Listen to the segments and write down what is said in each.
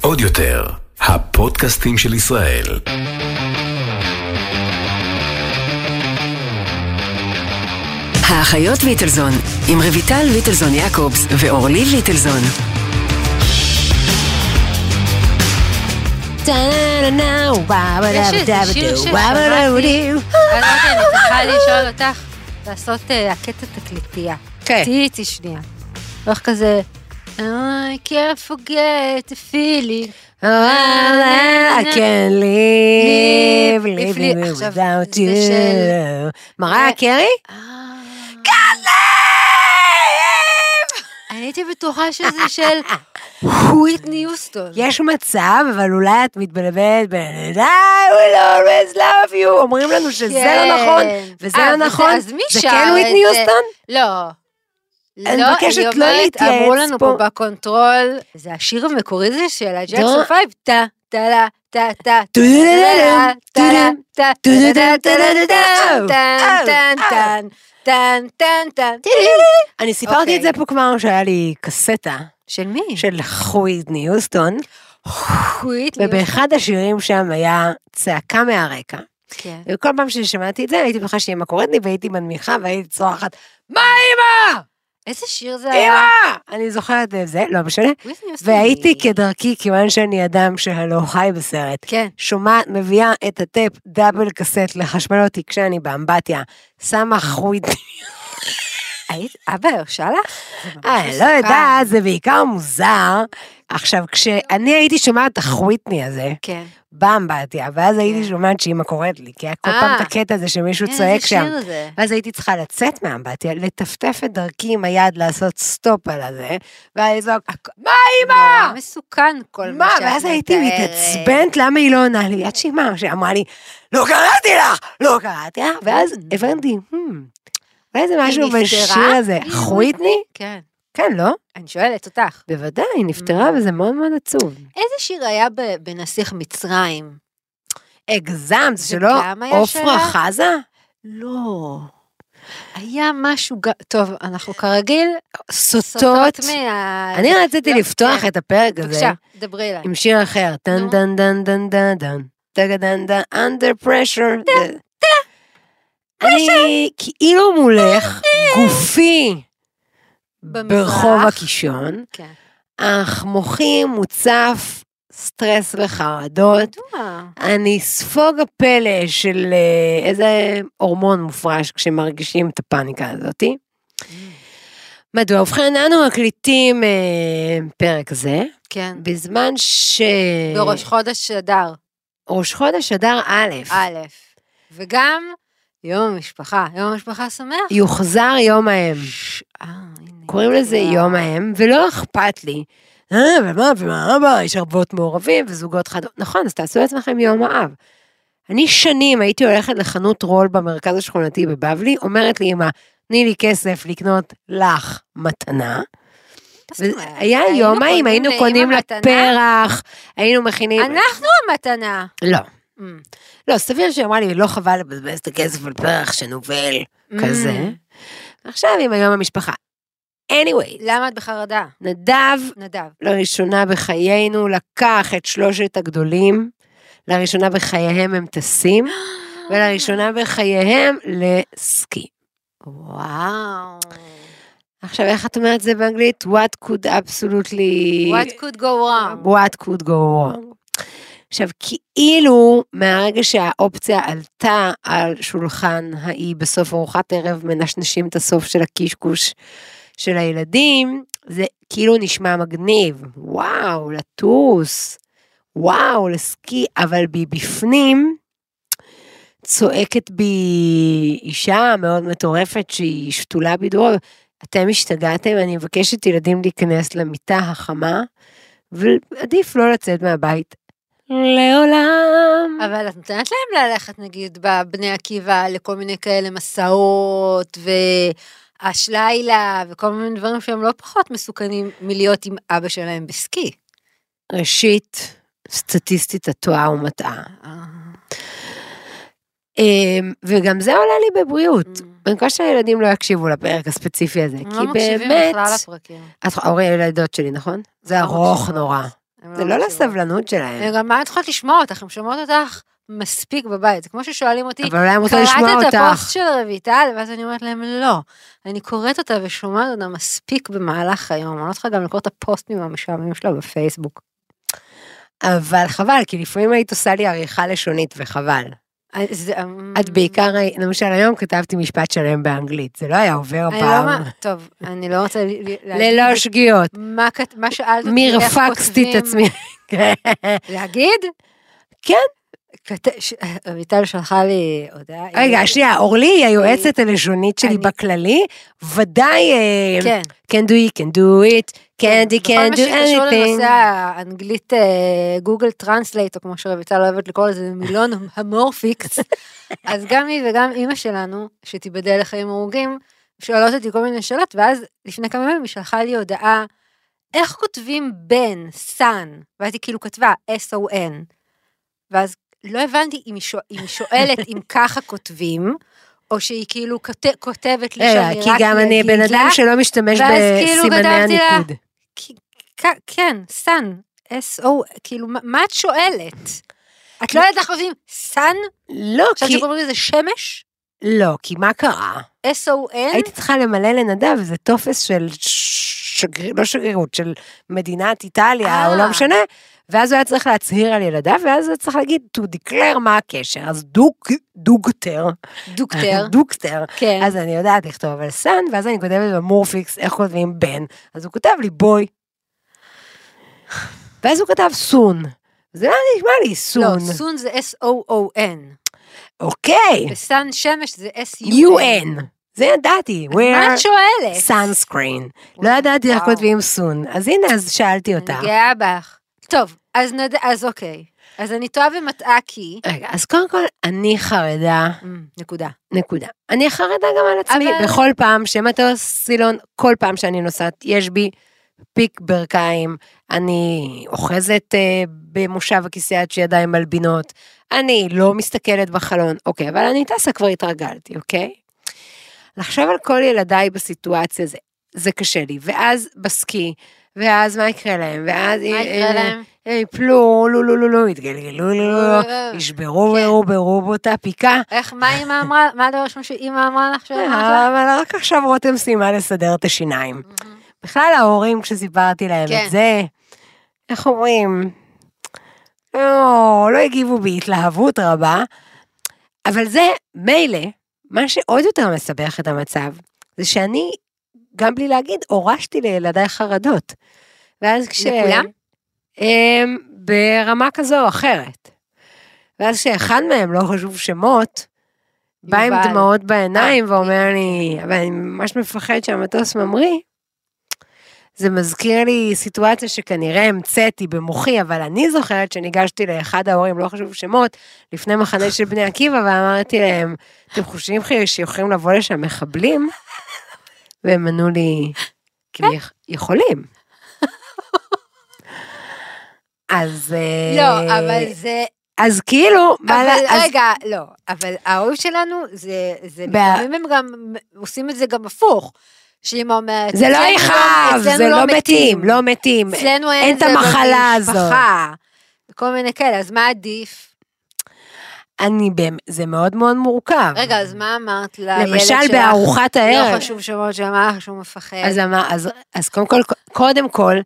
עוד יותר, הפודקאסטים של ישראל. האחיות ליטלזון, עם רויטל ליטלזון יעקובס ואורלי ליטלזון. יש איזה שיר ששמעתי, אני יודעת, אני צריכה לשאול אותך, לעשות הקטע תקליטייה. כן. תהיי איתי שנייה. הולך כזה, I can't forget the feeling. I can't live, live, living without you. מריה קרי? אני הייתי בטוחה שזה של וויטני יוסטון. יש מצב, אבל אולי את מתבלבלת בין I will always love you, אומרים לנו שזה כן. לא נכון, וזה אה, לא וזה- נכון, זה כן וויטני? יוסטון? לא. אני לא, מבקשת היא לא להתייעץ אמרו לנו פה. פה בקונטרול, זה השיר המקורי זה של לא. הג'קסון פייב, טה, טה, לה, טה, טה, טו-דו-דו-דו-דו, טה, טה, טו-דו-דו-דו-דו-דו. טן, טן, טן, טן. אני סיפרתי אוקיי. את זה פה כבר שהיה לי קסטה של מי? של וויטני יוסטון, וויטני. ובאחד השירים שם היה צעקה מהרקע. כן. וכל פעם ששמעתי את זה הייתי בטוחה שאמא קוראת לי והייתי מנמיכה והייתי צורחת, מה אמא? איזה שיר זה היה? אמא! אני זוכרת את זה, לא משנה. והייתי כדרכי, כיוון שאני אדם שהלא חי בסרט, כן. שומעת, מביאה את הטייפ דאבל קסט לחשמל אותי כשאני באמבטיה, שמה חוויטני, היית, אבא הרשה לך? אה, לא. יודעת, זה בעיקר מוזר. עכשיו, כשאני הייתי שומעת את החוויטני הזה, כן. באמבטיה, ואז הייתי כן. שומעת שאמא קוראת לי, כי היה כל אה. פעם את הקטע הזה שמישהו איזה צועק שם. ואז הייתי צריכה לצאת מהאמבטיה, לטפטף את דרכי עם היד, לעשות סטופ על הזה, ואז לזעוק, מה? נורא מסוכן כל מה? שאת מתארת. ואז הייתי מתעצבנת למה היא לא עונה לי, עד שאמא שאמרה לי, לא קראתי לך, לא קראתי לך, ואז הבנתי, "Hmm, אולי זה משהו? בשיר הזה, חוויטני? כן. כן, לא? אני שואלת אותך. בוודאי, היא נפטרה וזה מאוד מאוד עצוב. איזה שיר היה בנסיך מצרים? הגזמת, שלא עופרה? חזה? לא. היה משהו, טוב, אנחנו כרגיל סוטות. אני רציתי לא, לפתוח כן. את הפרק הזה בבקשה, דברי אליי. עם שיר אחר, נו. טן טן טן טן טן, טגה טן טן, under pressure. אני כאילו מולך, גופי במזרח. ברחוב הקישון, כן. אך מוחי מוצף סטרס וחרדות. אני ספוג הפלא של אה, איזה הורמון מופרש כשמרגישים את הפאניקה הזאתי. מדוע? ובכן, אנו מקליטים אה, פרק זה, כן. בזמן ש... בראש חודש אדר, ראש חודש אדר א', א', וגם יום המשפחה, יום המשפחה שמח. יוחזר יום האם. אה, קוראים לזה. יום האם, ולא אכפת לי. אה, ומה, ומה אבא, יש אבות מעורבים וזוגות חד... נכון, אז תעשו לעצמכם יום האב. אני שנים הייתי הולכת לחנות רול במרכז השכונתי בבבלי, אומרת לי אמא, תני לי כסף לקנות לך מתנה. היה יום האם, היינו קונים לה? פרח, היינו מכינים... אנחנו המתנה. לא. Mm. לא, סביר שהיא אמרה לי, לא חבל לבזבז את הכסף על פרח שנובל, כזה. Mm. עכשיו עם היום המשפחה. anyway, למה את בחרדה? נדב נדב. לראשונה בחיינו לקח את שלושת הגדולים, לראשונה בחייהם הם טסים, ולראשונה בחייהם לסקי. וואו. עכשיו, איך את אומרת זה באנגלית? What could absolutely... What could go wrong? What could go wrong. עכשיו, כאילו מהרגע שהאופציה עלתה על שולחן האי בסוף ארוחת ערב, מנשנשים את הסוף של הקשקוש של הילדים, זה כאילו נשמע מגניב. וואו, לטוס. וואו, לסקי, אבל מבפנים צועקת בי אישה מאוד מטורפת שהיא שתולה בדרור. אתם השתגעתם, אני מבקשת ילדים להיכנס למיטה החמה, ועדיף לא לצאת מהבית לעולם. אבל את נותנת להם ללכת נגיד בבני עקיבא לכל מיני כאלה מסעות והשלילה וכל מיני דברים שהם לא פחות מסוכנים מלהיות עם אבא שלהם בסקי. ראשית, סטטיסטית את טועה ומטעה. אמ, וגם זה עולה לי בבריאות. Mm. אני מקווה שהילדים לא יקשיבו לפרק הספציפי הזה, כי לא מקשיבים באמת... בכלל לפרקים. את אורי ילדות שלי, נכון? זה לא ארוך מקשיבות. נורא. זה לא מקשיבות. לסבלנות שלהם. הם גם מה את יכולת לשמוע אותך, הם שומעות אותך מספיק בבית. זה כמו ששואלים אותי, אבל אולי לשמוע קראת את. הפוסט של רויטל? ואז אני אומרת להם, לא. אני קוראת אותה ושומעת אותה מספיק במהלך היום. אני לא צריכה גם לקרוא את הפוסטים המשעממים שלה בפייסבוק. אבל חבל, כי לפעמים היית עושה לי עריכה לשונית, וחבל. אז, את בעיקר, למשל היום כתבתי משפט שלם באנגלית, זה לא היה עובר אני לא פעם. מה- טוב, אני לא רוצה ללא שגיאות. מה מה שאלת אותי, איך רפקסתי את כותבים- עצמי. להגיד? כן. ש- רויטל שלחה לי הודעה. רגע, שנייה, אורלי היא היועצת הלשונית שלי בכללי, ודאי אה, כן. can do it, can do it, candy בכל can מה do שקשור anything. לנושא האנגלית אה, גוגל טרנסלייט, או כמו שרויטל אוהבת לקרוא לזה, מילון המורפיקס, אז גם היא וגם אימא שלנו, שתיבדל לחיים ארוגים, שואלות אותי כל מיני שאלות, ואז לפני כמה ימים היא שלחה לי הודעה, איך כותבים בן, סאן, היא כאילו כתבה S-O-N, ואז לא הבנתי אם היא, שואל, אם היא שואלת אם ככה כותבים, או שהיא כאילו כות, כותבת לי רגע, שאני אה, כי רק גם אני אגיד בן אדם שלא משתמש כאילו בסימני לה, הניקוד. כי- כן, son, S-O, כאילו, מה- את שואלת? את לא יודעת איך כותבים son? לא, עכשיו כי... שקוראים לזה שמש? לא, כי מה קרה? S-O-N? הייתי צריכה למלא לנדב איזה טופס של שגריר, לא שגרירות, של מדינת איטליה, או אה. לא משנה, ואז הוא היה צריך להצהיר על ילדיו, ואז הוא צריך להגיד, to declare מה הקשר, אז דוק, daughter, daughter. daughter, כן. אז אני יודעת לכתוב על son, ואז אני כותבת במורפיקס איך כותבים בן, אז הוא כותב לי boy. ואז הוא כתב son. זה לא נשמע לי לא, soon. soon זה S-O-O-N. אוקיי, ו sun שמש זה S-U-N. UN. זה ידעתי. מה את שואלת? sunscreen. לא ידעתי איך. כותבים סון. אז הנה, אז שאלתי. אני גאה בך. טוב, אז נד... אז אוקיי. אז אני טועה ומטעה כי... רגע, אז קודם כל, אני חרדה, אמ, נקודה. נקודה. אני חרדה גם על עצמי, אבל- בכל פעם שמטוס סילון, כל פעם שאני נוסעת, יש בי פיק ברכיים, אני אוחזת אה, במושב הכיסא עד שידיים מלבינות, אני לא מסתכלת בחלון, אוקיי, אבל אני טסה כבר התרגלתי, אוקיי? לחשוב על כל ילדיי בסיטואציה זה, זה קשה לי, ואז בסקי, ואז מה יקרה להם, ואז... מה יקרה להם? הם יפלו, לו לו לו לו, יתגלגלו לו לו, ישברו כן. וירוברו באותה פיקה. איך, מה אימא אמרה? מה הדבר הראשון שאימא אמרה לך? אבל רק עכשיו רותם סיימה לסדר את השיניים. בכלל ההורים, כשסיפרתי להם כן. את זה, איך אומרים? לא, לא הגיבו בהתלהבות רבה, אבל זה מילא, מה שעוד יותר מסבך את המצב, זה שאני, גם בלי להגיד, הורשתי לילדיי חרדות. ואז כש... לכולם? הם, ברמה כזו או אחרת. ואז כשאחד מהם, לא חשוב שמות, בא עם. דמעות בעיניים אה, ואומר לי, אבל אני ממש מפחד שהמטוס ממריא. זה מזכיר לי סיטואציה שכנראה המצאתי במוחי, אבל אני זוכרת שניגשתי לאחד ההורים, לא חשוב שמות, לפני מחנה של בני עקיבא, ואמרתי להם, אתם חושבים שיכולים לבוא לשם מחבלים? והם ענו לי, כן. "הם יכ- יכולים. אז... אה, לא, אבל זה... אז כאילו, אבל לה- אז- רגע, לא. אבל ההורים שלנו, זה... זה לפעמים הם גם עושים את זה גם הפוך. שאמא אומרת, זה לא "אצלנו יכאב, זה לא מתים, לא מתים. אצלנו אין אין את זה המחלה הזאת. כל מיני כאלה, אז מה עדיף? אני זה מאוד מאוד מורכב. רגע, אז מה אמרת לילד שלך? למשל בארוחת הערב. לא חשוב שמות לך שהוא מפחד. אז, אמר, אז, אז קודם כל, קודם כל,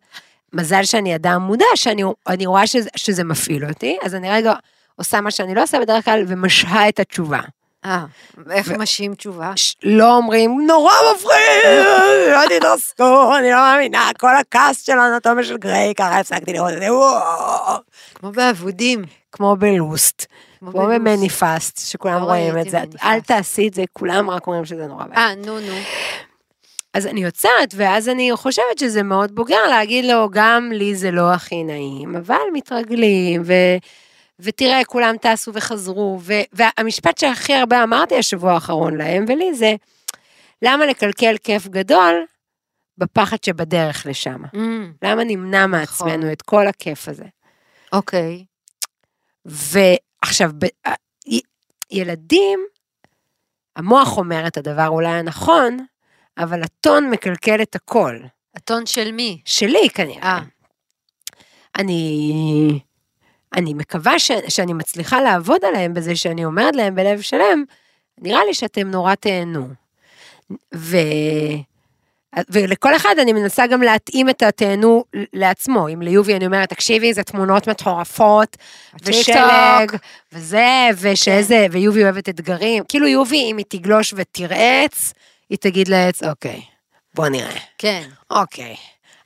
מזל שאני אדם מודע, שאני אני רואה שזה, שזה מפעיל אותי, אז אני רגע עושה מה שאני לא עושה בדרך כלל, ומשהה את התשובה. אה, איך ו- משים תשובה? ש- לא אומרים, נורא מפחיד, לא תתעסקו, אני לא מאמינה, כל הכעס של האנטומיה של גריי, ככה הפסקתי לראות את זה, וואו. כמו באבודים. כמו בלוסט, כמו בלו"ז. במניפסט, שכולם לא רואים את זה. אל תעשי את זה, כולם רק אומרים שזה נורא בעיה. אה, נו, נו. אז אני יוצאת, ואז אני חושבת שזה מאוד בוגר להגיד לו, גם לי זה לא הכי נעים, אבל מתרגלים, ו... ותראה, כולם טסו וחזרו, ו... והמשפט שהכי הרבה אמרתי השבוע האחרון להם ולי זה, למה לקלקל כיף גדול בפחד שבדרך לשם? אמ, למה נמנע מעצמנו את כל הכיף הזה? אוקיי. ועכשיו, ב- ילדים, המוח אומר את הדבר אולי הנכון, אבל הטון מקלקל את הכל. הטון של מי? שלי כנראה. אה. אני, אני מקווה ש, שאני מצליחה לעבוד עליהם בזה שאני אומרת להם בלב שלם, נראה לי שאתם נורא תהנו. ו... ולכל אחד אני מנסה גם להתאים את התהנו לעצמו. אם ליובי אני אומרת, תקשיבי, זה תמונות מטורפות, ושלג, וזה, ושאיזה, ויובי אוהבת אתגרים. כאילו יובי, אם היא תגלוש ותרעץ, היא תגיד לעץ, אוקיי, בוא נראה. כן. אוקיי,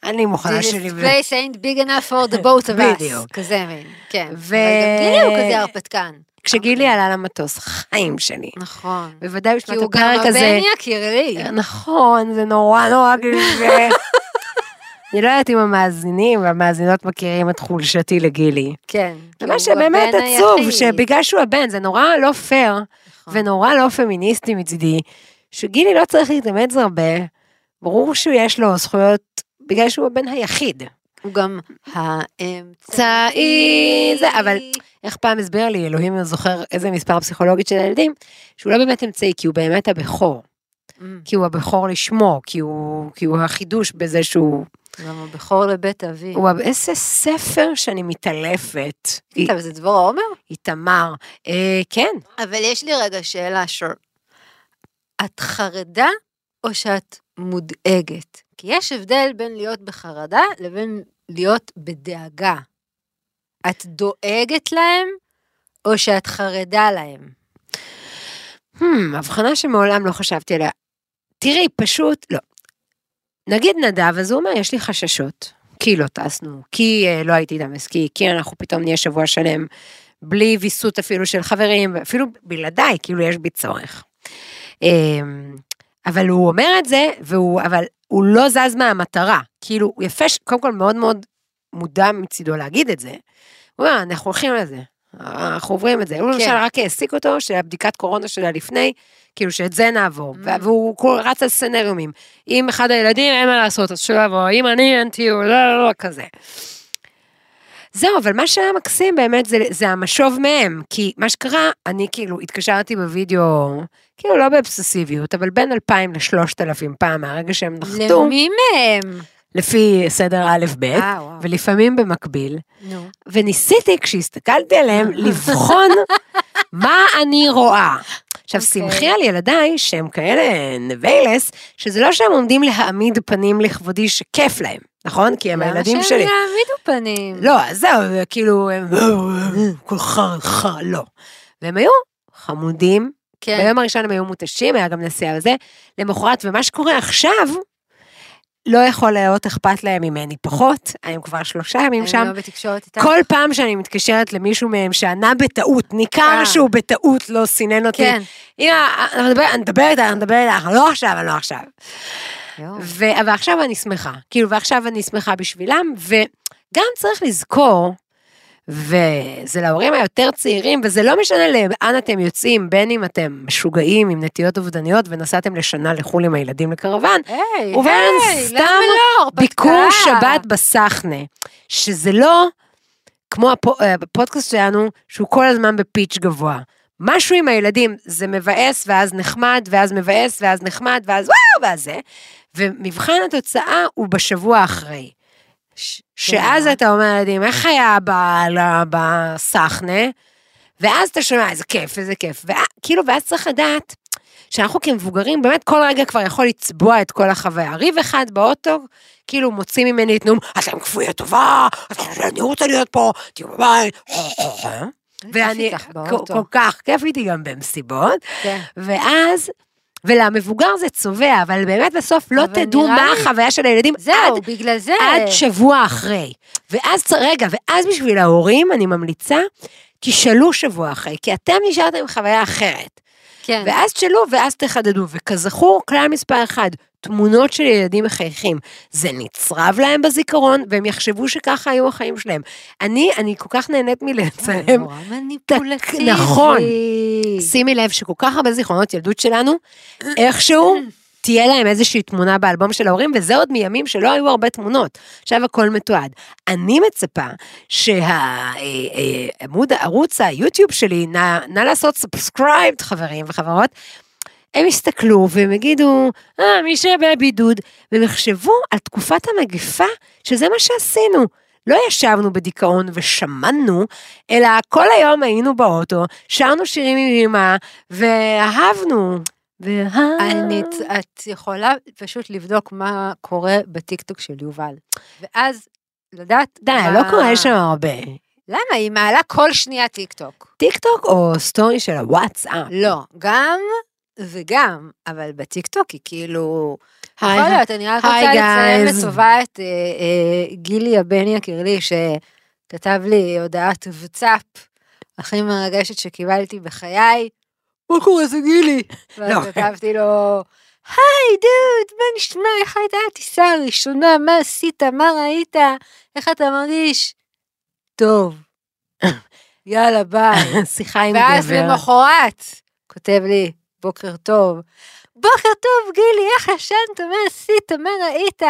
אני מוכנה This שלי. place ain't big enough for the both of us. בדיוק. כזה מין, כן. ו- גם גילי הוא כזה הרפתקן. כשגילי עלה למטוס, חיים שלי. נכון. בוודאי כי בשנת הוא גם הפרק הזה. הבן יקירי. נכון, זה נורא נורא קשה. אני לא יודעת אם המאזינים והמאזינות מכירים את חולשתי לגילי. כן. כי ומה הוא שבאמת עצוב. שבגלל שהוא הבן, זה נורא לא פייר, נכון. ונורא לא פמיניסטי מצידי, שגילי לא צריך להתאמץ הרבה, ברור שיש לו זכויות בגלל שהוא הבן היחיד. הוא גם האמצעי. צעי, זה, אבל איך פעם הסביר לי, אלוהים זוכר איזה מספר פסיכולוגית של הילדים, שהוא לא באמת אמצעי, כי הוא באמת הבכור. Mm, כי הוא הבכור לשמו, כי הוא, כי הוא החידוש בזה שהוא... גם הבכור לבית אבי. הוא איזה ספר שאני מתעלפת. טוב, זה דבור עומר? איתמר. אה, כן. אבל יש לי רגע שאלה, שור. את חרדה או שאת מודאגת? כי יש הבדל בין להיות בחרדה לבין להיות בדאגה. את דואגת להם או שאת חרדה להם? Hmm, הבחנה שמעולם לא חשבתי עליה. תראי, פשוט, לא. נגיד נדב, אז הוא אומר, יש לי חששות. כי לא טסנו, כי אה, לא הייתי איתם בסקי, כי אנחנו פתאום נהיה שבוע שלם בלי ויסות אפילו של חברים, אפילו בלעדיי, כאילו יש בי צורך. אמ, אבל הוא אומר את זה, והוא, אבל הוא לא זז מהמטרה. כאילו, הוא יפה, קודם כל מאוד מאוד מודע מצידו להגיד את זה. הוא אומר, אנחנו הולכים לזה, אנחנו עוברים את זה. הוא למשל רק העסיק אותו, שהבדיקת קורונה שלה לפני, כאילו שאת זה נעבור. Mm. והוא רץ על סצנריומים. אם אחד הילדים, אין מה לעשות, אז שלא יבוא, אם אני, אין טיול, לא, לא, לא, כזה. זהו, אבל מה שהיה מקסים באמת זה, זה המשוב מהם, כי מה שקרה, אני כאילו התקשרתי בווידאו, כאילו לא באבססיביות, אבל בין 2,000 ל-3,000 פעם מהרגע שהם נחתו, למי מהם? לפי סדר א' ב', אה. ולפעמים במקביל, נו. וניסיתי, כשהסתכלתי עליהם, לבחון מה אני רואה. עכשיו, אוקיי. שמחי על ילדיי, שהם כאלה נביילס, שזה לא שהם עומדים להעמיד פנים לכבודי שכיף להם, נכון? כי הם הילדים שלי. למה שהם יעמידו פנים? לא, זהו, כאילו, הם כל חר, חר, לא. והם היו חמודים, כן. ביום הראשון הם היו מותשים, היה גם נסיעה וזה, למחרת, ומה שקורה עכשיו, לא יכול להיות אכפת להם ממני פחות, הם כבר שלושה ימים הם שם. לא בתקשורת איתך? כל פעם שאני מתקשרת למישהו מהם שענה בטעות, ניכר אה. שהוא בטעות לא סינן אותי. כן. הנה, אני מדבר- אני מדברת אני מדברת איתך, לא עכשיו, אני לא עכשיו. ו- אבל עכשיו אני שמחה, כאילו, ועכשיו אני שמחה בשבילם, וגם צריך לזכור, וזה להורים היותר צעירים, וזה לא משנה לאן אתם יוצאים, בין אם אתם משוגעים עם נטיות אובדניות ונסעתם לשנה לחו"ל עם הילדים לקרוון, היי, ובין היי, סתם למה לא? ביקור שבת בסחנה, שזה לא כמו אה, הפודקאסט שלנו, שהוא כל הזמן בפיץ' גבוה. משהו עם הילדים, זה מבאס ואז נחמד, ואז מבאס ואז נחמד, ואז וואו, ואז זה. ומבחן התוצאה הוא בשבוע אחרי. ש- שאז כן. אתה אומר לילדים, איך היה בסחנה? ואז אתה שומע, איזה כיף, איזה כיף. וכאילו, ואז צריך לדעת שאנחנו כמבוגרים, באמת כל רגע כבר יכול לצבוע את כל החוויה. ריב אחד באוטו, כאילו מוציא ממני את נאום, אתם כפויי טובה, אני רוצה להיות פה, תהיו בבית. ואני, כל, כך כיף איתי גם במסיבות, כן. ואז, ולמבוגר זה צובע, אבל באמת בסוף לא תדעו מה לי- החוויה של הילדים עד זהו, בגלל זה. עד שבוע אחרי. ואז, רגע, ואז בשביל ההורים, אני ממליצה, תשאלו שבוע אחרי, כי אתם נשארתם עם חוויה אחרת. כן. ואז תשאלו, ואז תחדדו. וכזכור, כלל מספר אחד, תמונות של ילדים מחייכים. זה נצרב להם בזיכרון, והם יחשבו שככה היו החיים שלהם. אני, אני כל כך נהנית מלצלם. נורא מניפולטיבי. נכון. שימי לב שכל כך הרבה זיכרונות ילדות שלנו, איכשהו תהיה להם איזושהי תמונה באלבום של ההורים, וזה עוד מימים שלא היו הרבה תמונות. עכשיו הכל מתועד. אני מצפה שהעמוד, ערוץ היוטיוב שלי, נא, נא לעשות subscribe, חברים וחברות, הם יסתכלו והם יגידו, אה, מי שבבידוד, והם יחשבו על תקופת המגפה, שזה מה שעשינו. לא ישבנו בדיכאון ושמענו, אלא כל היום היינו באוטו, שרנו שירים עם אמא, ואהבנו. ואהב... אני, את יכולה פשוט לבדוק מה קורה בטיקטוק של יובל. ואז לדעת... די, מה- לא קורה שם הרבה. למה? היא מעלה כל שנייה טיקטוק. טיקטוק או סטורי של הוואטסאפ? לא, גם וגם, אבל בטיקטוק היא כאילו... היי, יכול להיות, אני רק רוצה לציין. לטובה את אה, אה, גילי הבן יקיר לי, שכתב לי הודעת וואטסאפ הכי מרגשת שקיבלתי בחיי. מה קורה זה גילי? לא. ואז כתבתי לו, היי דוד, מה נשמע? איך הייתה הטיסה הראשונה? מה עשית? מה ראית? איך אתה מרגיש? טוב. יאללה ביי. שיחה עם ואז גבר. למחרת, כותב לי, בוקר טוב. בוקר טוב, גילי, איך ישנת? מה עשית? מה ראית?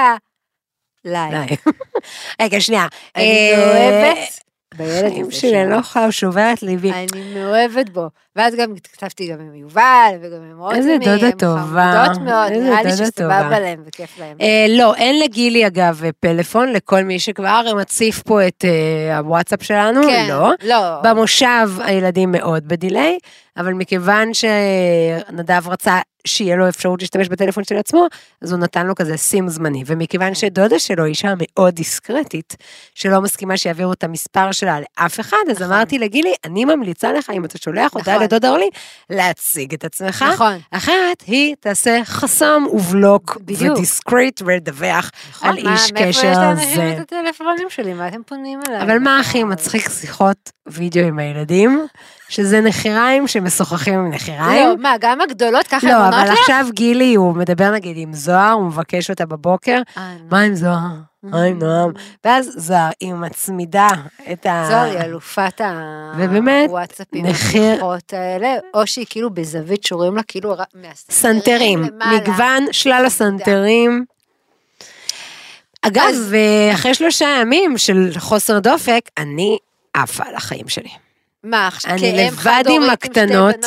לייק. רגע, שנייה. אני אה, מאוהבת בילד הזה שלי, לא. יכולה, הוא שובר את ליבי. אני מאוהבת בו. ואז גם כתבתי גם עם יובל, וגם עם רוטמי. איזה דודה טובה. חמודות מאוד, נראה לי שסבבה. להם וכיף להם. אה, לא, אין לגילי אגב פלאפון לכל מי שכבר מציף פה את אה, הוואטסאפ שלנו, כן, לא. לא. במושב הילדים מאוד בדיליי, אבל מכיוון שנדב רצה שיהיה לו אפשרות להשתמש בטלפון של עצמו, אז הוא נתן לו כזה סים זמני. ומכיוון כן. שדודה שלו אישה מאוד דיסקרטית, שלא מסכימה שיעבירו את המספר שלה לאף אחד, אז נכון. אמרתי לגילי, אני ממליצה לך, אם אתה שולח הודעה נכון. לדודה אורלי, להציג את עצמך. נכון. אחרת היא תעשה חסם ובלוק בדיוק. ודיסקרט ולדווח נכון, על מה- איש מאיפה יש קשר לאנשים זה. את הטלפונים שלי? מה אתם פונים אליי? אבל מה הכי מצחיק שיחות וידאו עם הילדים? שזה נחיריים שמשוחחים עם נחיריים. לא, מה, גם הגדולות ככה לא, הן עונות אבל לך? עכשיו גילי, הוא מדבר נגיד עם זוהר, הוא מבקש אותה בבוקר, אה. מה עם זוהר? מה עם נועם? ואז זוהר, היא מצמידה את ה... זוהר היא אלופת הוואטסאפים השיחות האלה, או שהיא כאילו בזווית שורים לה כאילו מהסנטרים. מגוון שלל הסנטרים. אגב, אז- אחרי שלושה ימים של חוסר דופק, אני עפה על החיים שלי. מה, עכשיו, אני לבד עם הקטנות?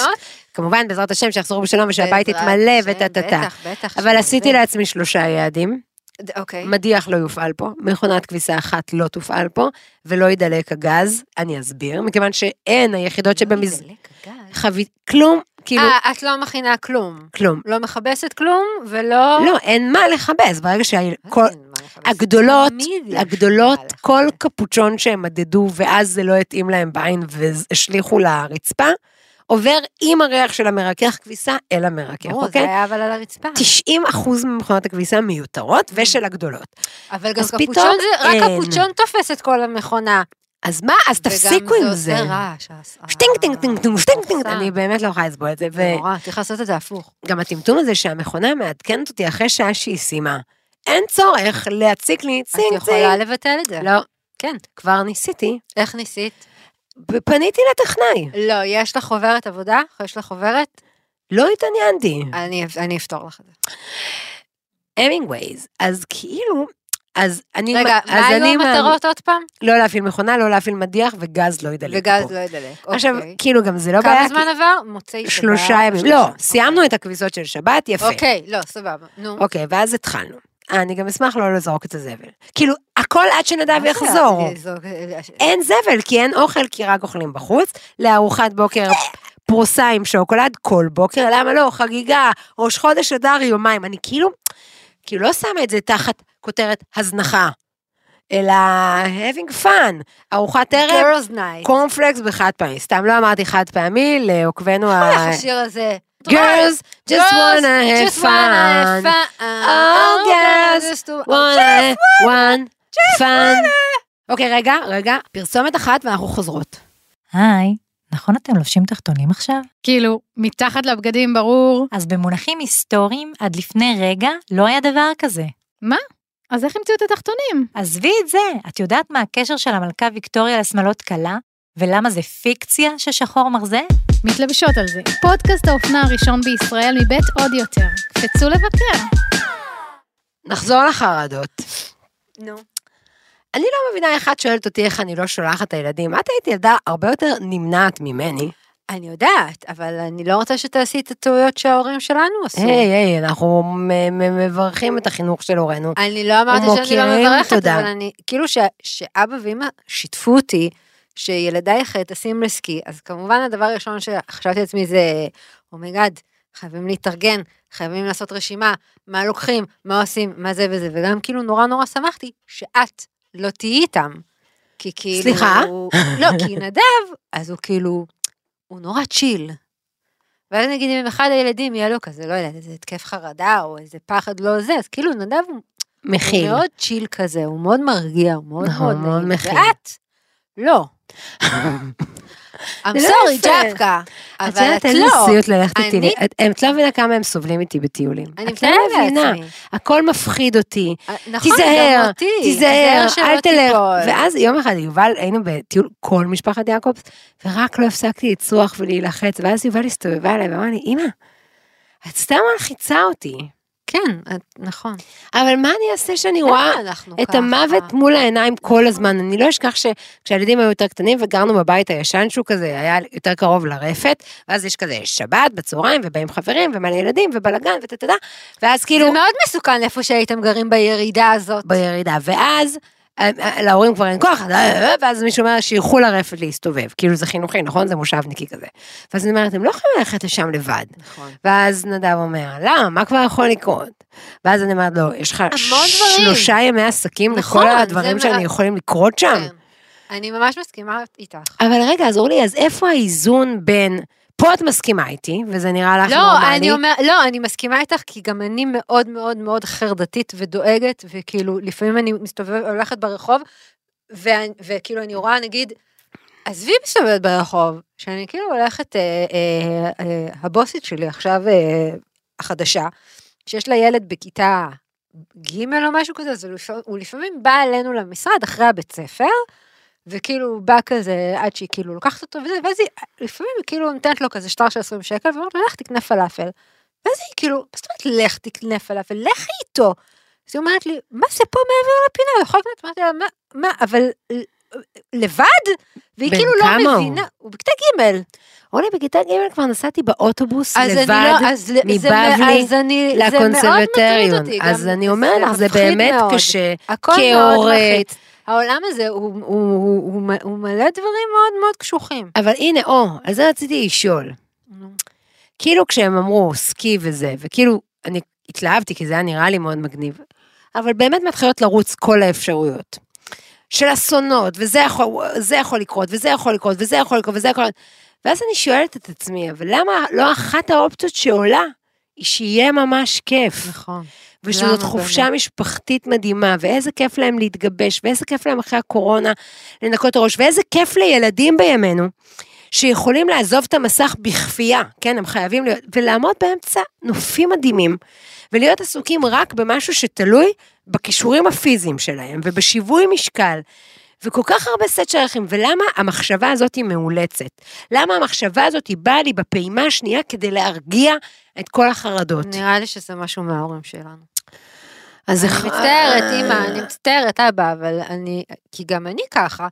כמובן, בעזרת השם, שיחזרו בשלום ושהבית יתמלא וטה-טה-טה. בטח, בטח. אבל עשיתי לעצמי שלושה יעדים. אוקיי. מדיח לא יופעל פה, מכונת כביסה אחת לא תופעל פה, ולא ידלק הגז, אני אסביר, מכיוון שאין היחידות שבמז... לא ידלק הגז. כלום, כאילו, אה, את לא מכינה כלום. כלום. לא מכבסת כלום, ולא... לא, אין מה לכבס, ברגע לכבס. הגדולות, הגדולות. כל קפוצ'ון שהם מדדו ואז זה לא התאים להם בעין והשליכו לרצפה, עובר עם הריח של המרכך כביסה אל המרכך, ברור, זה אוקיי? היה אבל על הרצפה. 90 אחוז ממכונות הכביסה מיותרות ושל הגדולות. אבל גם קפוצ'ון זה, רק. קפוצ'ון תופס את כל המכונה. אז מה, אז תפסיקו עם זה. וגם זה עושה רעש. אז- שטינג טינג טינג טינג שטינג טינג, אה, אני באמת לא יכולה לסבול את זה, זה נורא, צריך לעשות את זה הפוך. וגם הטמטום הזה שהמכונה מעדכנת אותי אחרי שעה שהיא סיימה. אין צורך להציק לי את צינג יכולה צינג. לבטל את זה. לא, כן. כבר ניסיתי, איך ניסית? ופניתי לטכנאי, לא, יש לך חוברת עבודה? יש לך חוברת? לא התעניינתי. אני אני אפתור לך את זה. המינגווייז, אז כאילו, אז אני, רגע, אז מה היו אני מה- המטרות עוד פעם? לא להפעיל מכונה, לא להפעיל מדיח וגז לא ידלק וגז פה. לא ידלק. עכשיו, אוקיי. כאילו גם זה לא בעיה, כמה כי- זמן עבר? מוצאי שבת. שלושה ימים. לא. סיימנו את הכביסות של שבת, יפה. אוקיי, לא, סבבה. נו. אוקיי, ואז התחלנו. אני גם אשמח לא לזרוק את הזבל. כאילו, הכל עד שנדב? יחזור. אה, אין זבל, כי אין אוכל, כי רק אוכלים בחוץ. לארוחת בוקר פרוסה עם שוקולד כל בוקר, למה לא? חגיגה, ראש חודש אדר יומיים. אני כאילו, כאילו לא שמה את זה תחת כותרת הזנחה, אלא having fun. ארוחת ערב. קורנפלקס בחד פעמי. סתם לא אמרתי חד פעמי, לעוקבינו ה... איך השיר הזה? Girls just wanna have just wanna have fun. fun. Oh, girls just to- wanna, one, fun. אוקיי, רגע, רגע, פרסומת אחת ואנחנו חוזרות. היי, נכון אתם לובשים תחתונים עכשיו? כאילו, מתחת לבגדים ברור. אז במונחים היסטוריים, עד לפני רגע לא היה דבר כזה. אז איך המציאו את התחתונים? עזבי את זה, את יודעת מה הקשר של המלכה ויקטוריה לשמלות קלה? ולמה זה פיקציה ששחור מרזה? מתלבשות על זה. פודקאסט האופנה הראשון בישראל מבית עוד יותר. קפצו לבקר. נחזור לחרדות. נו. אני לא מבינה איך את שואלת אותי איך אני לא שולחת את הילדים. את היית ילדה הרבה יותר נמנעת ממני. אני יודעת, אבל אני לא רוצה שתעשי את הטעויות שההורים שלנו עשו. היי, היי, אנחנו מ- מ- מברכים את החינוך של הורינו. אני לא אמרתי שאני לא מברכת, תודה. אבל אני, כאילו ש, שאבא ואמא שיתפו אותי, שילדייך טסים לסקי, אז כמובן הדבר הראשון שחשבתי לעצמי זה, oh my God, חייבים להתארגן, חייבים לעשות רשימה, מה לוקחים, מה עושים, מה זה וזה, וגם כאילו נורא נורא שמחתי שאת לא תהיי איתם. כי כאילו... סליחה? לא, כי נדב, אז הוא כאילו, הוא נורא chill. ואז נגיד אם אחד הילדים יהיה לו כזה, לא יודעת, איזה התקף חרדה או איזה פחד לא זה, אז כאילו נדב הוא מכיל. הוא מאוד chill כזה, הוא מאוד מרגיע, הוא מאוד נכון, מאוד מאוד. מכיל. ואת, לא. I'm לא sorry. ג'פקה, את אבל יודעת את איזה לא. סיוט ללכת איתי, את- את לא מבינה כמה הם סובלים איתי בטיולים. אני את לא מבינה. הכל מפחיד אותי. נכון, תיזהר, אותי. תיזהר, שלא אל תלך. ואז יום אחד יובל, היינו בטיול כל משפחת יעקובס, ורק לא הפסקתי לצרוח ולהילחץ, ואז יובל הסתובבה אליי ואמרה לי, אמא, את סתם מלחיצה אותי. כן, נכון. אבל מה אני אעשה שאני רואה את ככה? המוות מול העיניים כל הזמן. אני לא אשכח שכשהילדים היו יותר קטנים וגרנו בבית הישן שהוא כזה היה יותר קרוב לרפת, ואז יש כזה שבת בצהריים ובאים חברים ומלא ילדים ובלאגן וטטטה, ואז כאילו זה מאוד מסוכן איפה שהייתם גרים בירידה הזאת. בירידה, ואז להורים כבר אין כוח, אה, ואז מישהו אומר שילכו לרפת להסתובב, כאילו זה חינוכי, נכון? זה מושבניקי כזה. ואז אני אומרת, הם לא יכולים ללכת לשם לבד. נכון. ואז נדב אומר, למה? מה כבר יכול לקרות? ואז אני אומרת לו, יש לך. שלושה ימי עסקים נכון, לכל הדברים שאני יכולים לקרות שם? כן. אני ממש מסכימה איתך. אבל רגע, אז אורלי, אז איפה האיזון בין, פה את מסכימה איתי, וזה נראה לך לא, נורמלי, אני אומר, לא, אני מסכימה איתך, כי גם אני מאוד מאוד מאוד חרדתית ודואגת, וכאילו, לפעמים אני מסתובבת, הולכת ברחוב, ואני- וכאילו, אני רואה, נגיד, עזבי מסתובבת ברחוב, שאני כאילו הולכת, אה, אה, אה, הבוסית שלי עכשיו, אה, החדשה, שיש לה ילד בכיתה ג' או משהו כזה, אז הוא לפעמים, הוא לפעמים בא אלינו למשרד אחרי הבית ספר, וכאילו הוא בא כזה עד שהיא כאילו לוקחת אותו וזה, ואז היא לפעמים היא כאילו נותנת לו כזה שטר של 20 שקל, ואומרת לו לך תקנה פלאפל. ואז היא כאילו, מה זאת אומרת לך תקנה פלאפל, לכי איתו. אז היא אומרת לי, מה זה פה מעבר לפינה, הוא יכול לקנות, אמרתי לה, מה, מה, אבל לבד? והיא כאילו לא הוא? מבינה, הוא בכיתה ג'. אורלי, בכיתה ג' כבר נסעתי באוטובוס לבד, לא, מבבלי. אותי. אז אני אומרת לך, זה באמת. קשה. הכל מאוד כהורה. העולם הזה הוא, הוא, הוא, הוא, הוא מלא דברים מאוד מאוד קשוחים. אבל הנה, או, על זה רציתי לשאול. כאילו כשהם אמרו סקי וזה, וכאילו, אני התלהבתי כי זה היה נראה לי מאוד מגניב, אבל באמת מתחילות לרוץ כל האפשרויות. של אסונות, וזה יכול, יכול לקרות, וזה יכול לקרות, וזה יכול לקרות, וזה יכול לקרות. ואז אני שואלת את עצמי, אבל למה לא אחת האופציות שעולה, היא שיהיה ממש כיף. נכון. ושזאת חופשה באמת? משפחתית מדהימה, ואיזה כיף להם להתגבש, ואיזה כיף להם אחרי הקורונה לנקות את הראש, ואיזה כיף לילדים בימינו, שיכולים לעזוב את המסך בכפייה, כן, הם חייבים להיות, ולעמוד באמצע נופים מדהימים, ולהיות עסוקים רק במשהו שתלוי בכישורים הפיזיים שלהם, ובשיווי משקל. וכל כך הרבה סט של ערכים, ולמה המחשבה הזאת היא מאולצת? למה המחשבה הזאת היא באה לי בפעימה השנייה כדי להרגיע את כל החרדות? נראה לי שזה משהו מההורים שלנו. אז אני מצטערת, אימא, אני מצטערת, אבא, אבל אני, כי גם אני ככה.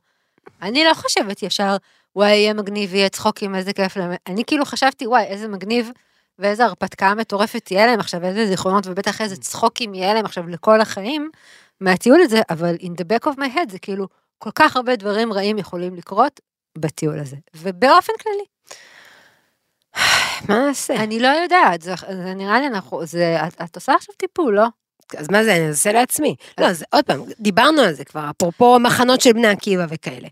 אני לא חושבת ישר, וואי, יהיה מגניב, יהיה צחוקים, איזה כיף להם. אני כאילו חשבתי, וואי, איזה מגניב, ואיזה הרפתקה מטורפת תהיה להם עכשיו, איזה זיכרונות, ובטח איזה צחוקים יהיה להם עכשיו לכל החיים, מהטיול הזה, אבל in the back of my head זה כאילו, כל כך הרבה דברים רעים יכולים לקרות בטיול הזה, ובאופן כללי. מה נעשה? אני לא יודעת, זה, זה נראה לי, אנחנו, זה, את, את עושה עכשיו טיפול, לא? אז מה זה, אני אעשה לעצמי. לא, אז עוד פעם, דיברנו על זה כבר, אפרופו מחנות של בני עקיבא וכאלה.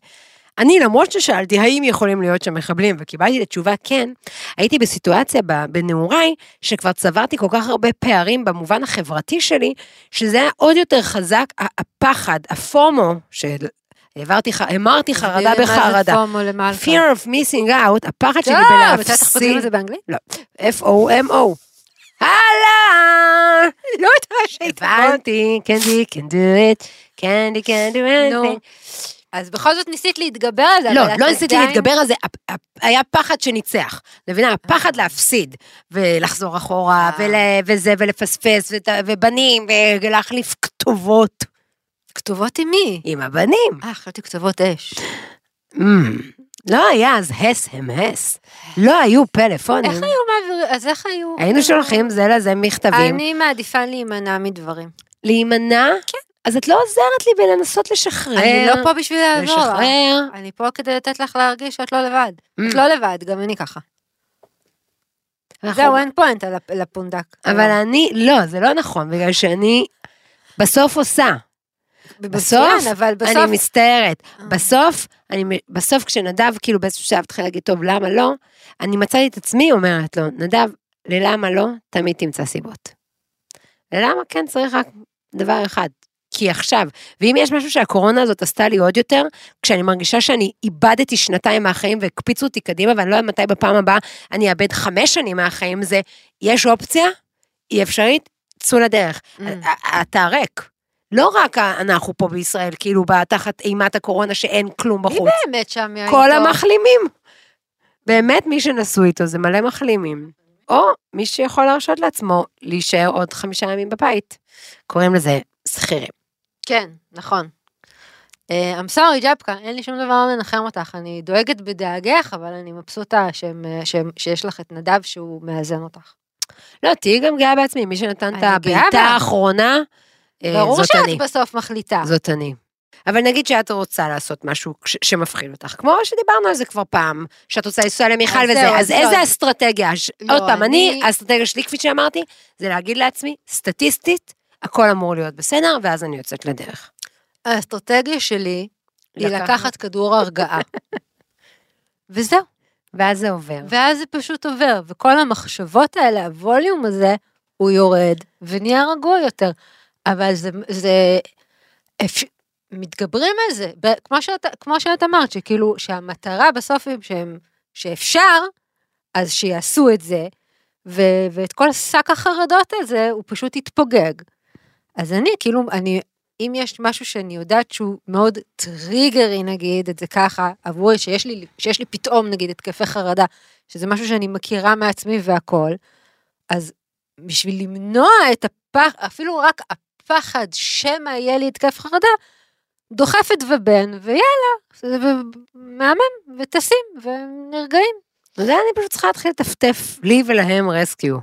אני, למרות ששאלתי האם יכולים להיות שם מחבלים, וקיבלתי את התשובה כן, הייתי בסיטואציה בנעוריי, שכבר צברתי כל כך הרבה פערים במובן החברתי שלי, שזה היה עוד יותר חזק, הפחד, הפומו, שהעברתי, ח- המרתי חרדה בחרדה. fear of missing out, הפחד שלי לא, מתי אנחנו בלהפסיד, כותבים את זה באנגלית? F-O-M-O. הלאה! לא יודעת שהיית הבנתי, קנדי can do it, קנדי can do anything. אז בכל זאת ניסית להתגבר על זה, לא, לא ניסיתי להתגבר על זה, היה פחד שניצח. מבינה? הפחד להפסיד, ולחזור אחורה, אה. וזה, ולפספס, ובנים, ולהחליף כתובות כתובות עם מי? עם הבנים. אה, חשבתי כתובות אש. Mm, לא היה אז הס הם הס. לא היו פלאפונים. איך היו מעבירים, אז איך היו? היינו שולחים זה לזה מכתבים. אני מעדיפה להימנע מדברים. להימנע? כן. אז את לא עוזרת לי בלנסות לשחרר. אני לא פה בשביל לעזור. לשחרר. אני פה כדי לתת לך להרגיש שאת לא לבד. Mm. את לא לבד, גם אני ככה. אנחנו- זהו, אין פואנט על הפ- לפונדק. אבל אני, לא, זה לא נכון, בגלל שאני בסוף עושה. בסוף, מצוין, אבל בסוף... אני מסתערת. אה. בסוף, אני, בסוף כשנדב כאילו באיזשהו שלב התחיל להגיד, טוב, למה לא? אני מצאתי את עצמי אומרת לו, נדב, ללמה לא, תמיד תמצא סיבות. ללמה כן צריך רק דבר אחד. כי עכשיו, ואם יש משהו שהקורונה הזאת עשתה לי עוד יותר, כשאני מרגישה שאני איבדתי שנתיים מהחיים והקפיצו אותי קדימה, ואני לא יודעת מתי בפעם הבאה אני אאבד חמש שנים מהחיים, זה, יש אופציה, היא אפשרית, צאו לדרך. Mm. אתה ריק. לא רק אנחנו פה בישראל, כאילו, תחת אימת הקורונה שאין כלום מי בחוץ. באמת שם היה כל איתו? המחלימים. באמת, מי שנשוי איתו זה מלא מחלימים. או מי שיכול להרשות לעצמו להישאר עוד חמישה ימים בבית. קוראים לזה שכירים. כן, נכון. אה, I'm sorry, ג'פקה, אין לי שום דבר לנחם אותך. אני דואגת בדאגך, אבל אני מבסוטה שהם, אה, שהם, שיש לך את נדב שהוא מאזן אותך. לא, תהיי גם גאה בעצמי, מי שנתן את הבעיטה. האחרונה, ברור זאת אני. שאת בסוף מחליטה. זאת אני. אבל נגיד שאת רוצה לעשות משהו ש- שמפחיד אותך, כמו שדיברנו על זה כבר פעם, שאת רוצה לנסוע למיכל וזה, אז אז לא. איזה אסטרטגיה? ש- לא, עוד פעם, אני, אני- האסטרטגיה שלי, כפי שאמרתי, זה להגיד לעצמי, סטטיסטית, הכל אמור להיות בסדר, ואז אני יוצאת לדרך. האסטרטגיה שלי היא לקחת- לקחת כדור הרגעה. וזהו. ואז זה עובר. ואז זה פשוט עובר, וכל המחשבות האלה, הווליום הזה, הוא יורד ונהיה רגוע יותר. אבל זה, זה, אפ... מתגברים על זה, ב- כמו שאת, כמו שאת אמרת, שכאילו, שהמטרה בסוף היא שהם, שאפשר, אז שיעשו את זה, ו, ואת כל שק החרדות הזה, הוא פשוט יתפוגג. אז אני, כאילו, אני, אם יש משהו שאני יודעת שהוא מאוד טריגרי, נגיד, את זה ככה, עבורי, שיש לי, שיש לי פתאום, נגיד, התקפי חרדה, שזה משהו שאני מכירה מעצמי והכל, אז בשביל למנוע את הפח, אפילו רק הפחד שמא יהיה לי התקף חרדה, דוחפת ובן, ויאללה, ומהמם, וטסים, ונרגעים. אתה יודע, אני פשוט צריכה להתחיל לטפטף לי ולהם רסקיו.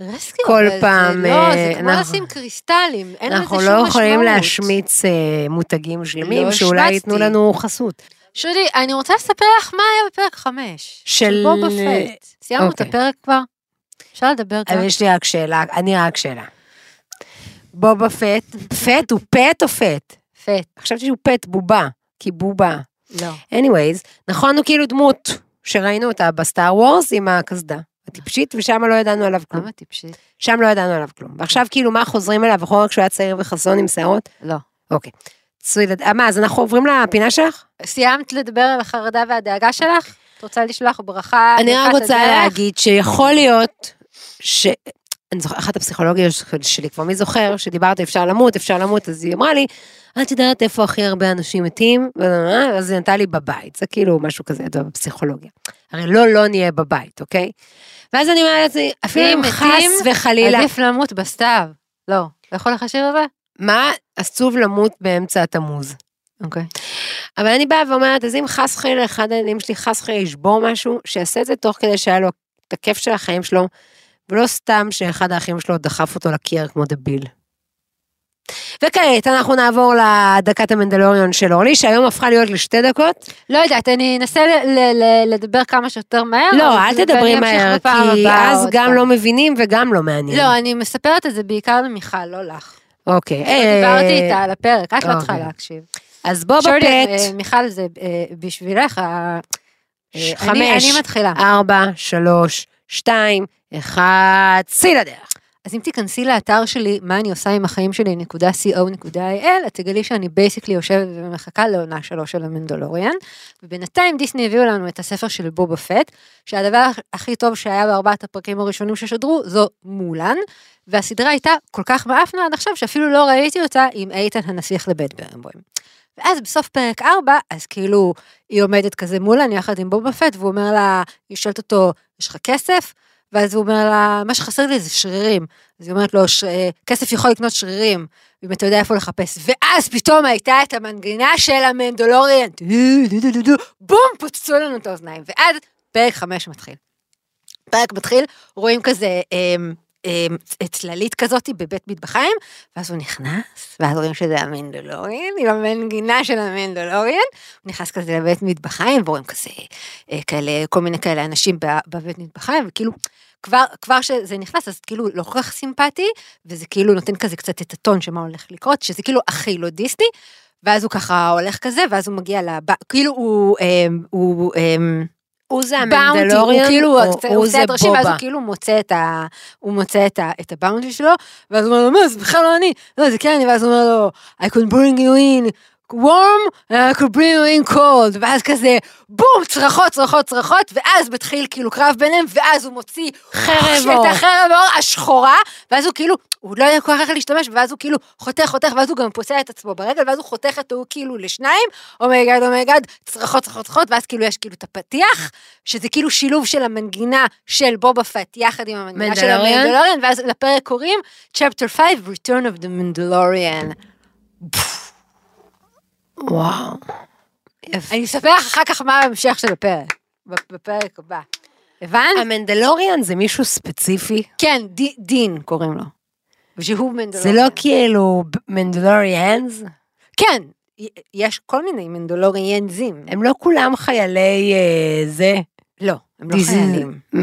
רסקיו, כל אבל זה פעם, לא, אה, זה כמו אנחנו- לשים קריסטלים, אין לזה שום אנחנו משמעות. לא יכולים להשמיץ אה, מותגים שלמים, לא שאולי. ייתנו לנו חסות. שודי, אני רוצה לספר לך מה היה בפרק 5. של- בובה פט. סיימנו את אוקיי. הפרק כבר? אפשר לדבר כבר? יש לי רק שאלה, אני רק שאלה. בובה פט, פט הוא פט או פט? פט. חשבתי שהוא פט בובה, כי בובה. לא. anyways, נכון הוא כאילו דמות שראינו אותה בסטאר וורס עם הקסדה. הטיפשית, ושם לא ידענו עליו כלום. למה טיפשית? שם לא ידענו עליו כלום. ועכשיו כאילו מה חוזרים אליו אחורה כשהוא היה צעיר וחסון עם שערות? לא. אוקיי. אה, מה, אז אנחנו עוברים לפינה שלך? סיימת לדבר על החרדה והדאגה שלך? את רוצה לשלוח ברכה? אני רק רוצה? להגיד שיכול להיות ש... אני זוכרת, אחת הפסיכולוגיות שלי, כבר מי זוכר, שדיברתי אפשר למות, אפשר למות, אז היא אמרה לי, את יודעת איפה הכי הרבה אנשים מתים? אז היא נתנה לי בבית, זה כאילו משהו כזה ידוע בפסיכולוגיה. הרי לא, לא נהיה בבית, אוקיי? ואז אני אומרת לעצמי, אפילו אם חס וחלילה, עדיף למות בסתיו. לא. לא יכול לך שיר הזה? מה עצוב למות באמצע התמוז? אוקיי. אבל אני באה ואומרת, אז אם חס וחלילה אחד הילדים שלי חס וחלילה ישבור משהו, שיעשה את זה תוך כדי שהיה לו את הכיף של החיים שלו, ולא סתם שאחד האחים שלו דחף אותו לקיר כמו דביל. וכעת אנחנו נעבור לדקת המנדלוריון של אורלי, שהיום הפכה להיות לשתי דקות. לא יודעת, אני אנסה לדבר כמה שיותר מהר. לא, אל תדברי מהר, כי אז גם. לא מבינים וגם לא מעניין. לא, אני מספרת את זה בעיקר למיכל, לא לך. אוקיי. לא דיברתי אה, איתה על הפרק, את לא צריכה. להקשיב. אז בוא בפט, אה, מיכל, זה אה, בשבילך, אה, אה, חמש. אני אני מתחילה. ארבע, שלוש, שתיים, אחד, צאי לדרך. אז אם תיכנסי לאתר שלי, מה אני עושה עם החיים שלי, נקודה co.il, את תגלי שאני basically יושבת ומחכה לעונה שלוש של המנדולוריאן. ובינתיים דיסני הביאו לנו את הספר של בובה פט, שהדבר הכי טוב שהיה בארבעת הפרקים הראשונים ששודרו, זו מולן, והסדרה הייתה כל כך מעפנה עד עכשיו, שאפילו לא ראיתי אותה עם איתן הנסיך לבית ברנבוים. ואז בסוף פרק 4, אז כאילו, היא עומדת כזה מולן יחד עם בובה פט, והוא אומר לה, היא שואלת אותו, יש לך כסף? ואז הוא אומר לה, מה שחסר לי זה שרירים. אז היא אומרת לו, "ש- אה, כסף יכול לקנות שרירים, אם אתה יודע איפה לחפש. ואז פתאום הייתה את המנגינה של המנדולוריאן, דו, דו, דו, דו, דו, בום, פוצצו לנו את האוזניים. ואז פרק 5 מתחיל. פרק מתחיל, רואים כזה אמ, צללית כזאת בבית מטבחיים, ואז הוא נכנס, ואז רואים שזה המנדולוריאן, עם המנגינה של המנדולוריאן, הוא נכנס כזה לבית מטבחיים, ורואים כזה, אה, כאלה, כל מיני כאלה אנשים בבית מטבחיים, וכאילו, כבר, כבר שזה נכנס, אז כאילו לא כל כך סימפטי, וזה כאילו נותן כזה קצת את הטון של מה הולך לקרות, שזה כאילו הכי לא דיסני, ואז הוא ככה הולך כזה, ואז הוא מגיע לב... כאילו הוא, אמ, הוא, אמ, הוא זה המנדלוריאן, הוא כאילו, הוא עושה את ראשים, ואז? הוא כאילו מוצא את ה... הוא מוצא את, ה, את הבאונטי שלו, ואז הוא אומר לו, מה, זה בכלל לא אני, לא, זה כן אני, ואז הוא אומר לו, I could bring you in warm, and I could bring you in cold, ואז כזה, בום, צרחות, צרחות, צרחות, ואז מתחיל כאילו קרב ביניהם, ואז הוא מוציא חרב אור. את החרב האור השחורה, ואז הוא כאילו, הוא לא יודע כל כך איך להשתמש, ואז הוא כאילו חותך, חותך, ואז הוא גם פוצע את עצמו ברגל, ואז הוא חותך אותו כאילו לשניים, אומייגד, אומייגד, צרחות, צרחות, צרחות, ואז כאילו יש כאילו את הפתיח, שזה כאילו שילוב של המנגינה של בובה פט יחד עם המנגינה של מנדלוריאן? המנדלוריאן, ואז לפרק קוראים Chapter 5, Return of the Mandalorian. וואו. יפה. אני אספר לך אחר כך מה ההמשך של הפרק, בפרק הבא. הבנת? המנדלוריאן זה מישהו ספציפי? כן, די- דין קוראים לו. ושהוא זה מנדלוריאן. לא כאילו מנדלוריאנס? כן, יש כל מיני מנדלוריאנזים. הם לא כולם חיילי אה, זה. לא, הם לא חיילים. Mm,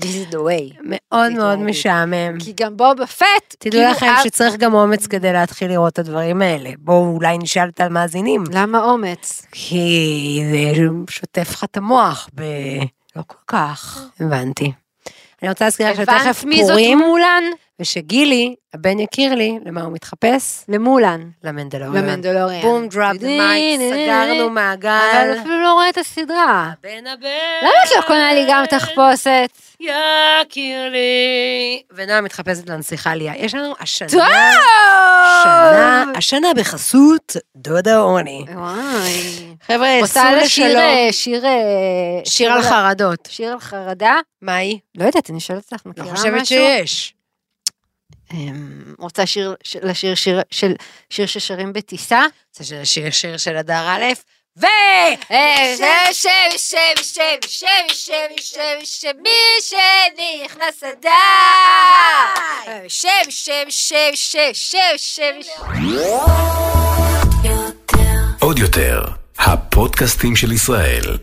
This is the way. מאוד מאוד. משעמם. כי גם בובה פט, תדעו לכם אב- שצריך גם אומץ כדי להתחיל לראות את הדברים האלה. בואו אולי נשאל את המאזינים. למה אומץ? כי זה שוטף לך את המוח ב... לא כל כך. הבנתי. אני רוצה להזכיר לך שתכף הבנת מי זאת פורים, מולן? ושגילי, הבן יקיר לי, למה הוא מתחפש? למולן. למנדלוריאן. למנדלוריאן. בום, drop the mic, סגרנו מעגל. אבל אפילו לא רואה את הסדרה. בן הבן. למה את לא קונה לי גם תחפושת? יכיר לי. ונועה מתחפשת לנסיכה ליה. יש לנו השנה, טוב! שנה, השנה בחסות דודה עוני. וואי. חבר'ה, סעו לשיר לשלום. אה, שיר... אה, שיר על חרדות. שיר על חרדה? מה היא? לא יודעת, אני שואלת אותך, לא מכירה חושבת משהו? שיש. אמ, רוצה שיר, ש- לשיר שיר של שיר ששרים בטיסה? רוצה שנשיר שיר של הדר א', ו... שב, שב, שב, שב, שב, שב, שב, שב, מי שנכנס אדר. שב, שב, שב, שב, שב, שב. עוד יותר, הפודקאסטים של ישראל.